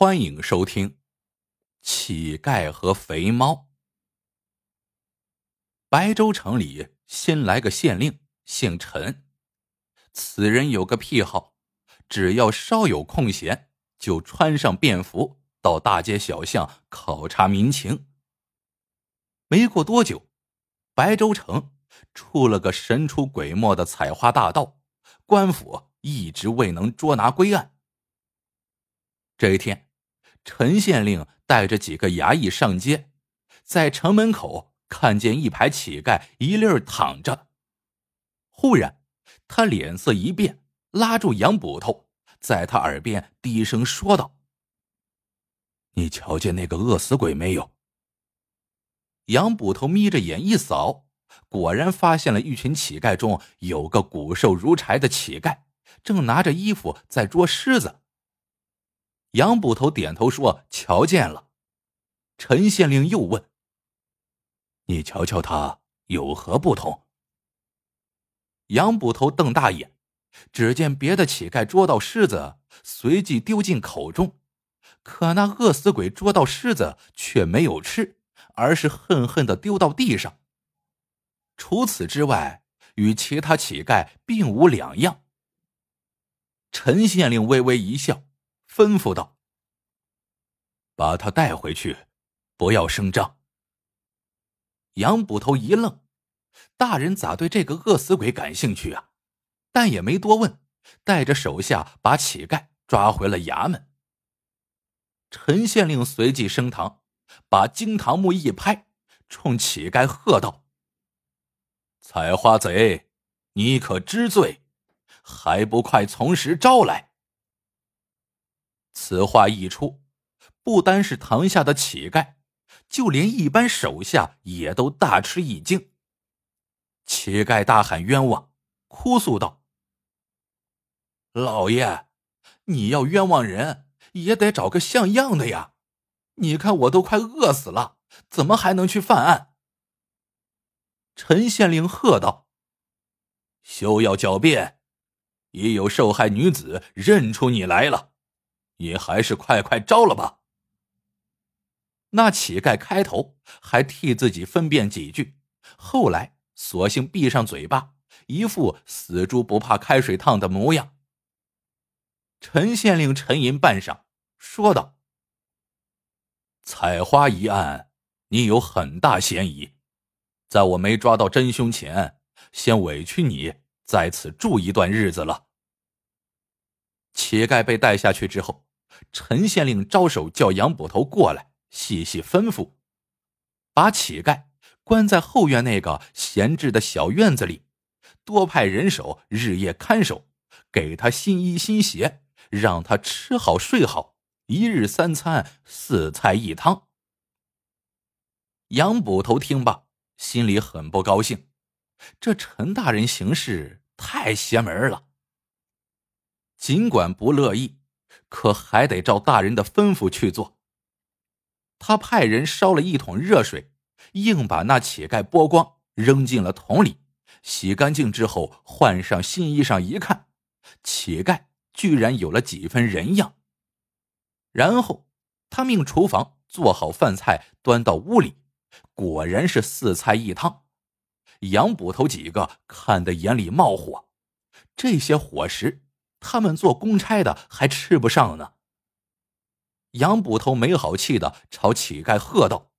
欢迎收听《乞丐和肥猫》。白州城里新来个县令，姓陈。此人有个癖好，只要稍有空闲，就穿上便服，到大街小巷考察民情。没过多久，白州城出了个神出鬼没的采花大盗，官府一直未能捉拿归案。这一天。陈县令带着几个衙役上街，在城门口看见一排乞丐一粒躺着。忽然，他脸色一变，拉住杨捕头，在他耳边低声说道：“你瞧见那个饿死鬼没有？”杨捕头眯着眼一扫，果然发现了一群乞丐中有个骨瘦如柴的乞丐，正拿着衣服在捉狮子。杨捕头点头说：“瞧见了。”陈县令又问：“你瞧瞧他有何不同？”杨捕头瞪大眼，只见别的乞丐捉到狮子，随即丢进口中，可那饿死鬼捉到狮子却没有吃，而是恨恨的丢到地上。除此之外，与其他乞丐并无两样。陈县令微微一笑。吩咐道：“把他带回去，不要声张。”杨捕头一愣：“大人咋对这个饿死鬼感兴趣啊？”但也没多问，带着手下把乞丐抓回了衙门。陈县令随即升堂，把惊堂木一拍，冲乞丐喝道：“采花贼，你可知罪？还不快从实招来！”此话一出，不单是堂下的乞丐，就连一般手下也都大吃一惊。乞丐大喊冤枉，哭诉道：“老爷，你要冤枉人，也得找个像样的呀！你看我都快饿死了，怎么还能去犯案？”陈县令喝道：“休要狡辩，已有受害女子认出你来了。”你还是快快招了吧。那乞丐开头还替自己分辨几句，后来索性闭上嘴巴，一副死猪不怕开水烫的模样。陈县令沉吟半晌，说道：“采花一案，你有很大嫌疑，在我没抓到真凶前，先委屈你在此住一段日子了。”乞丐被带下去之后。陈县令招手叫杨捕头过来，细细吩咐，把乞丐关在后院那个闲置的小院子里，多派人手日夜看守，给他新衣新鞋，让他吃好睡好，一日三餐，四菜一汤。杨捕头听罢，心里很不高兴，这陈大人行事太邪门了。尽管不乐意。可还得照大人的吩咐去做。他派人烧了一桶热水，硬把那乞丐剥光，扔进了桶里，洗干净之后换上新衣裳，一看，乞丐居然有了几分人样。然后他命厨房做好饭菜，端到屋里，果然是四菜一汤。杨捕头几个看得眼里冒火，这些伙食。他们做公差的还吃不上呢。杨捕头没好气的朝乞丐喝道：“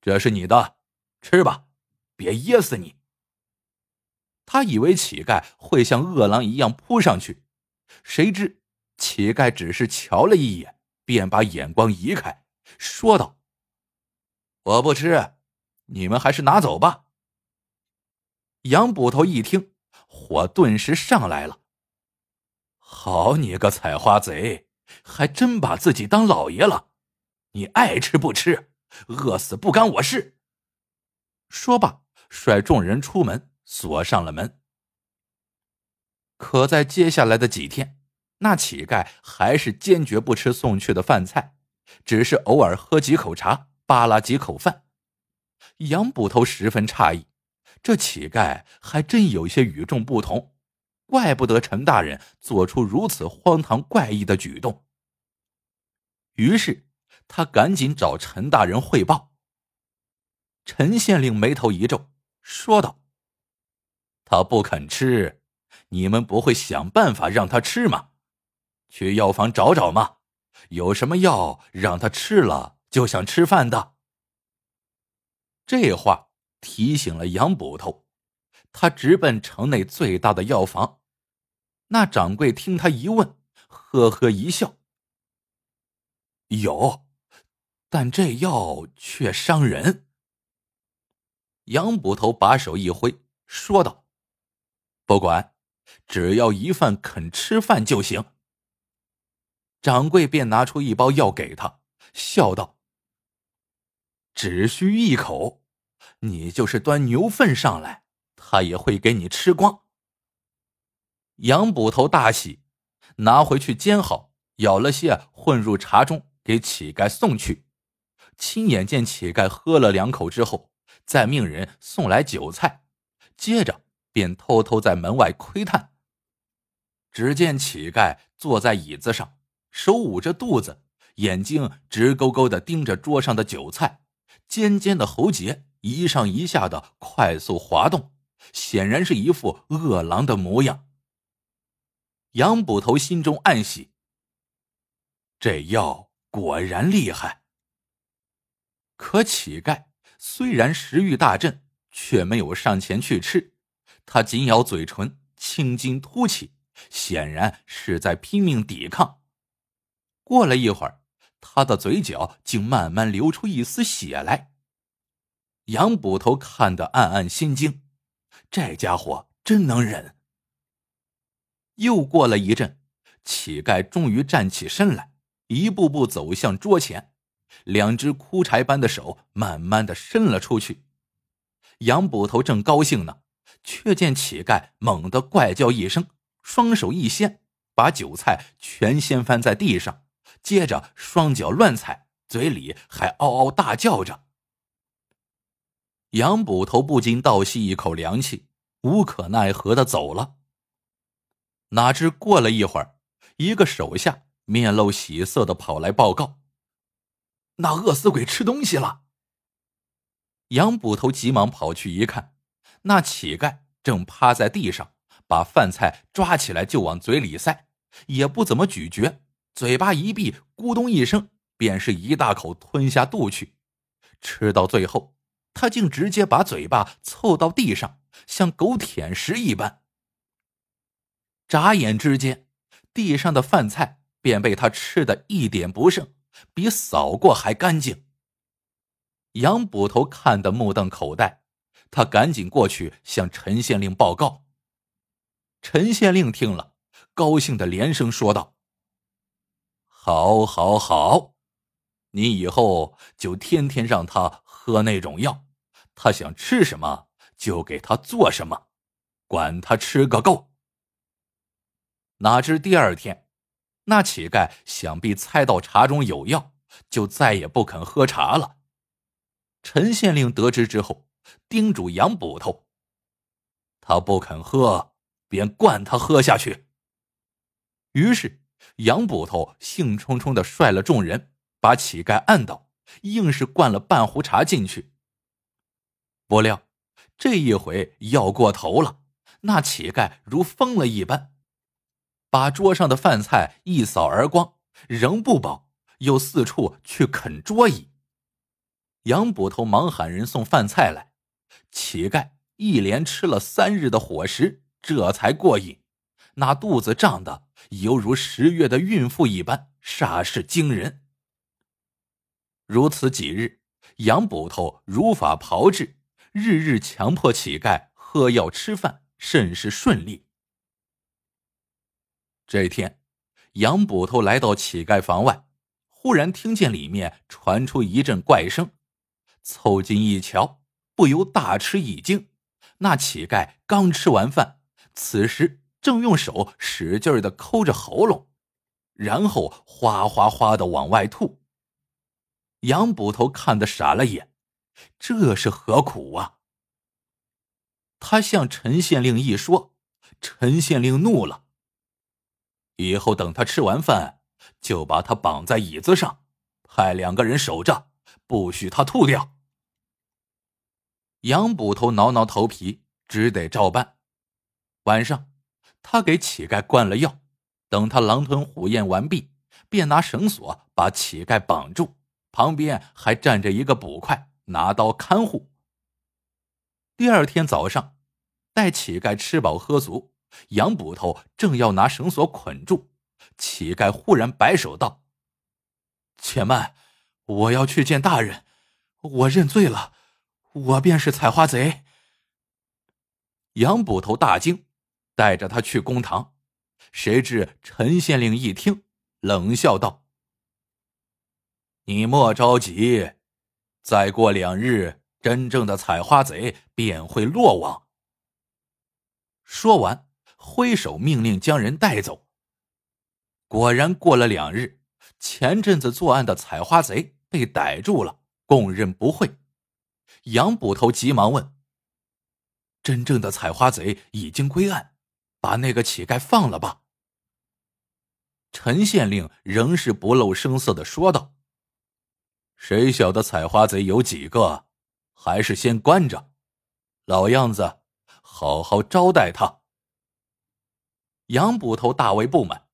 这是你的，吃吧，别噎死你。”他以为乞丐会像饿狼一样扑上去，谁知乞丐只是瞧了一眼，便把眼光移开，说道：“我不吃，你们还是拿走吧。”杨捕头一听，火顿时上来了。好你个采花贼，还真把自己当老爷了！你爱吃不吃，饿死不干我事。说罢，率众人出门，锁上了门。可在接下来的几天，那乞丐还是坚决不吃送去的饭菜，只是偶尔喝几口茶，扒拉几口饭。杨捕头十分诧异，这乞丐还真有些与众不同。怪不得陈大人做出如此荒唐怪异的举动。于是他赶紧找陈大人汇报。陈县令眉头一皱，说道：“他不肯吃，你们不会想办法让他吃吗？去药房找找嘛，有什么药让他吃了就想吃饭的？”这话提醒了杨捕头，他直奔城内最大的药房。那掌柜听他一问，呵呵一笑：“有，但这药却伤人。”杨捕头把手一挥，说道：“不管，只要一饭肯吃饭就行。”掌柜便拿出一包药给他，笑道：“只需一口，你就是端牛粪上来，他也会给你吃光。”杨捕头大喜，拿回去煎好，舀了些混入茶中，给乞丐送去。亲眼见乞丐喝了两口之后，再命人送来酒菜，接着便偷偷在门外窥探。只见乞丐坐在椅子上，手捂着肚子，眼睛直勾勾的盯着桌上的酒菜，尖尖的喉结一上一下的快速滑动，显然是一副饿狼的模样。杨捕头心中暗喜。这药果然厉害。可乞丐虽然食欲大振，却没有上前去吃，他紧咬嘴唇，青筋凸起，显然是在拼命抵抗。过了一会儿，他的嘴角竟慢慢流出一丝血来。杨捕头看得暗暗心惊，这家伙真能忍。又过了一阵，乞丐终于站起身来，一步步走向桌前，两只枯柴般的手慢慢的伸了出去。杨捕头正高兴呢，却见乞丐猛地怪叫一声，双手一掀，把酒菜全掀翻在地上，接着双脚乱踩，嘴里还嗷嗷大叫着。杨捕头不禁倒吸一口凉气，无可奈何的走了。哪知过了一会儿，一个手下面露喜色的跑来报告：“那饿死鬼吃东西了。”杨捕头急忙跑去一看，那乞丐正趴在地上，把饭菜抓起来就往嘴里塞，也不怎么咀嚼，嘴巴一闭，咕咚一声，便是一大口吞下肚去。吃到最后，他竟直接把嘴巴凑到地上，像狗舔食一般。眨眼之间，地上的饭菜便被他吃的一点不剩，比扫过还干净。杨捕头看得目瞪口呆，他赶紧过去向陈县令报告。陈县令听了，高兴的连声说道：“好，好，好！你以后就天天让他喝那种药，他想吃什么就给他做什么，管他吃个够。”哪知第二天，那乞丐想必猜到茶中有药，就再也不肯喝茶了。陈县令得知之后，叮嘱杨捕头：“他不肯喝，便灌他喝下去。”于是杨捕头兴冲冲的率了众人，把乞丐按倒，硬是灌了半壶茶进去。不料这一回药过头了，那乞丐如疯了一般。把桌上的饭菜一扫而光，仍不饱，又四处去啃桌椅。杨捕头忙喊人送饭菜来，乞丐一连吃了三日的伙食，这才过瘾。那肚子胀得犹如十月的孕妇一般，煞是惊人。如此几日，杨捕头如法炮制，日日强迫乞丐喝药吃饭，甚是顺利。这一天，杨捕头来到乞丐房外，忽然听见里面传出一阵怪声，凑近一瞧，不由大吃一惊。那乞丐刚吃完饭，此时正用手使劲的抠着喉咙，然后哗哗哗的往外吐。杨捕头看得傻了眼，这是何苦啊？他向陈县令一说，陈县令怒了。以后等他吃完饭，就把他绑在椅子上，派两个人守着，不许他吐掉。杨捕头挠挠头皮，只得照办。晚上，他给乞丐灌了药，等他狼吞虎咽完毕，便拿绳索把乞丐绑住，旁边还站着一个捕快，拿刀看护。第二天早上，待乞丐吃饱喝足，杨捕头正要拿绳索捆住，乞丐忽然摆手道：“且慢，我要去见大人，我认罪了，我便是采花贼。”杨捕头大惊，带着他去公堂。谁知陈县令一听，冷笑道：“你莫着急，再过两日。”真正的采花贼便会落网。说完，挥手命令将人带走。果然，过了两日，前阵子作案的采花贼被逮住了，供认不讳。杨捕头急忙问：“真正的采花贼已经归案，把那个乞丐放了吧？”陈县令仍是不露声色的说道：“谁晓得采花贼有几个？”还是先关着，老样子，好好招待他。杨捕头大为不满，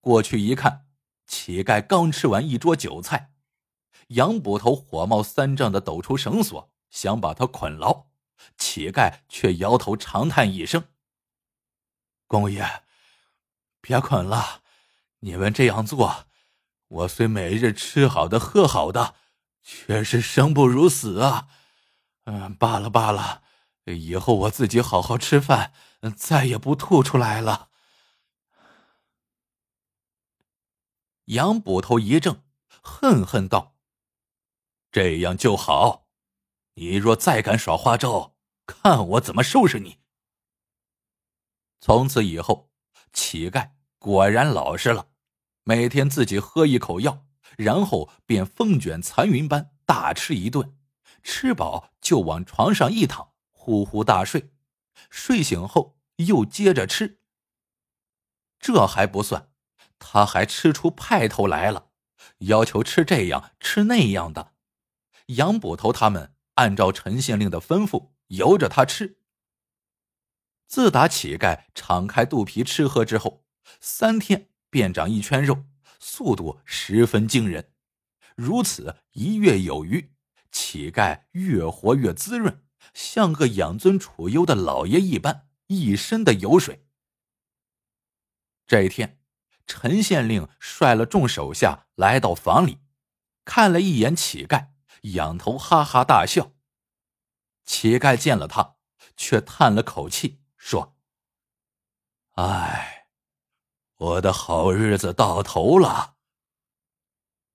过去一看，乞丐刚吃完一桌酒菜。杨捕头火冒三丈的抖出绳索，想把他捆牢，乞丐却摇头长叹一声：“公爷，别捆了，你们这样做，我虽每日吃好的喝好的，却是生不如死啊。”嗯，罢了罢了，以后我自己好好吃饭，再也不吐出来了。杨捕头一怔，恨恨道：“这样就好，你若再敢耍花招，看我怎么收拾你。”从此以后，乞丐果然老实了，每天自己喝一口药，然后便风卷残云般大吃一顿。吃饱就往床上一躺，呼呼大睡。睡醒后又接着吃。这还不算，他还吃出派头来了，要求吃这样吃那样的。杨捕头他们按照陈县令的吩咐，由着他吃。自打乞丐敞开肚皮吃喝之后，三天便长一圈肉，速度十分惊人。如此一月有余。乞丐越活越滋润，像个养尊处优的老爷一般，一身的油水。这一天，陈县令率了众手下来到房里，看了一眼乞丐，仰头哈哈大笑。乞丐见了他，却叹了口气，说：“唉，我的好日子到头了。”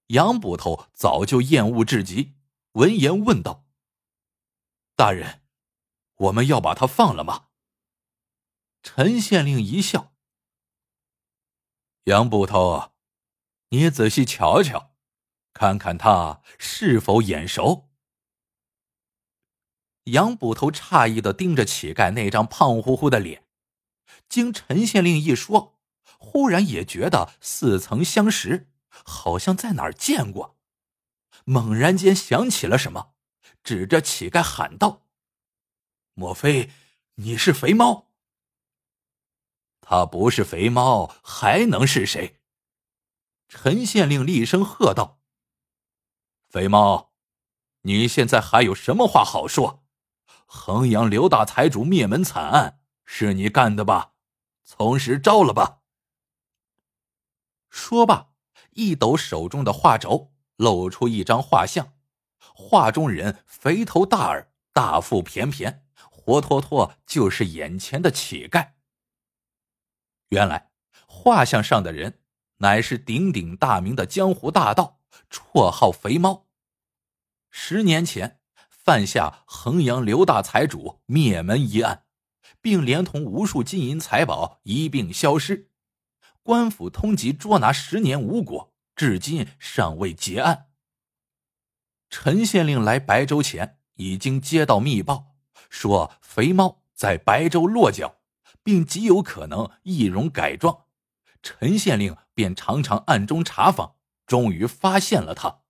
杨捕头早就厌恶至极。闻言问道：“大人，我们要把他放了吗？”陈县令一笑：“杨捕头，你仔细瞧瞧，看看他是否眼熟。”杨捕头诧异的盯着乞丐那张胖乎乎的脸，经陈县令一说，忽然也觉得似曾相识，好像在哪儿见过。猛然间想起了什么，指着乞丐喊道：“莫非你是肥猫？”他不是肥猫，还能是谁？陈县令厉声喝道：“肥猫，你现在还有什么话好说？衡阳刘大财主灭门惨案是你干的吧？从实招了吧！”说罢，一抖手中的画轴。露出一张画像，画中人肥头大耳、大腹便便，活脱脱就是眼前的乞丐。原来画像上的人乃是鼎鼎大名的江湖大盗，绰号肥猫。十年前犯下衡阳刘大财主灭门一案，并连同无数金银财宝一并消失，官府通缉捉拿十年无果。至今尚未结案。陈县令来白州前已经接到密报，说肥猫在白州落脚，并极有可能易容改装。陈县令便常常暗中查访，终于发现了他，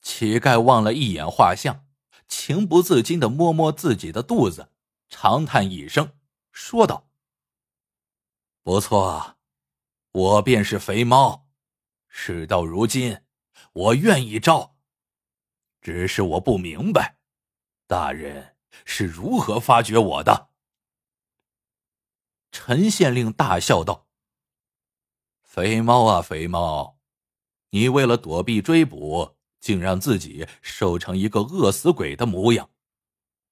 乞丐望了一眼画像，情不自禁的摸摸自己的肚子，长叹一声，说道：“不错，我便是肥猫。事到如今，我愿意招。只是我不明白，大人是如何发觉我的？”陈县令大笑道：“肥猫啊，肥猫，你为了躲避追捕，竟让自己瘦成一个饿死鬼的模样，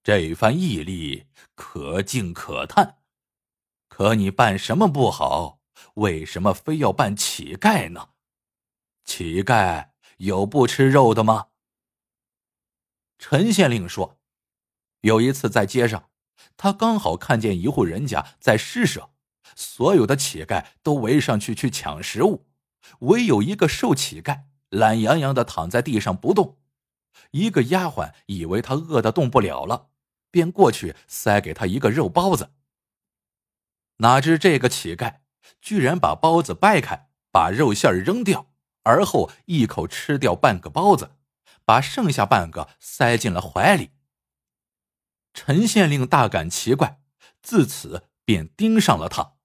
这番毅力可敬可叹。可你办什么不好？为什么非要扮乞丐呢？乞丐有不吃肉的吗？”陈县令说：“有一次在街上。”他刚好看见一户人家在施舍，所有的乞丐都围上去去抢食物，唯有一个瘦乞丐懒洋洋的躺在地上不动。一个丫鬟以为他饿得动不了了，便过去塞给他一个肉包子。哪知这个乞丐居然把包子掰开，把肉馅扔掉，而后一口吃掉半个包子，把剩下半个塞进了怀里。陈县令大感奇怪，自此便盯上了他。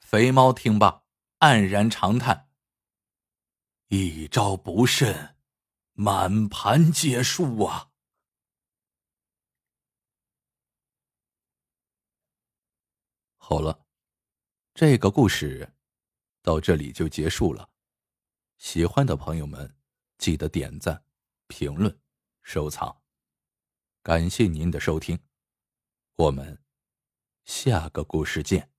肥猫听罢，黯然长叹：“一招不慎，满盘皆输啊！” 好了，这个故事到这里就结束了。喜欢的朋友们，记得点赞、评论、收藏。感谢您的收听，我们下个故事见。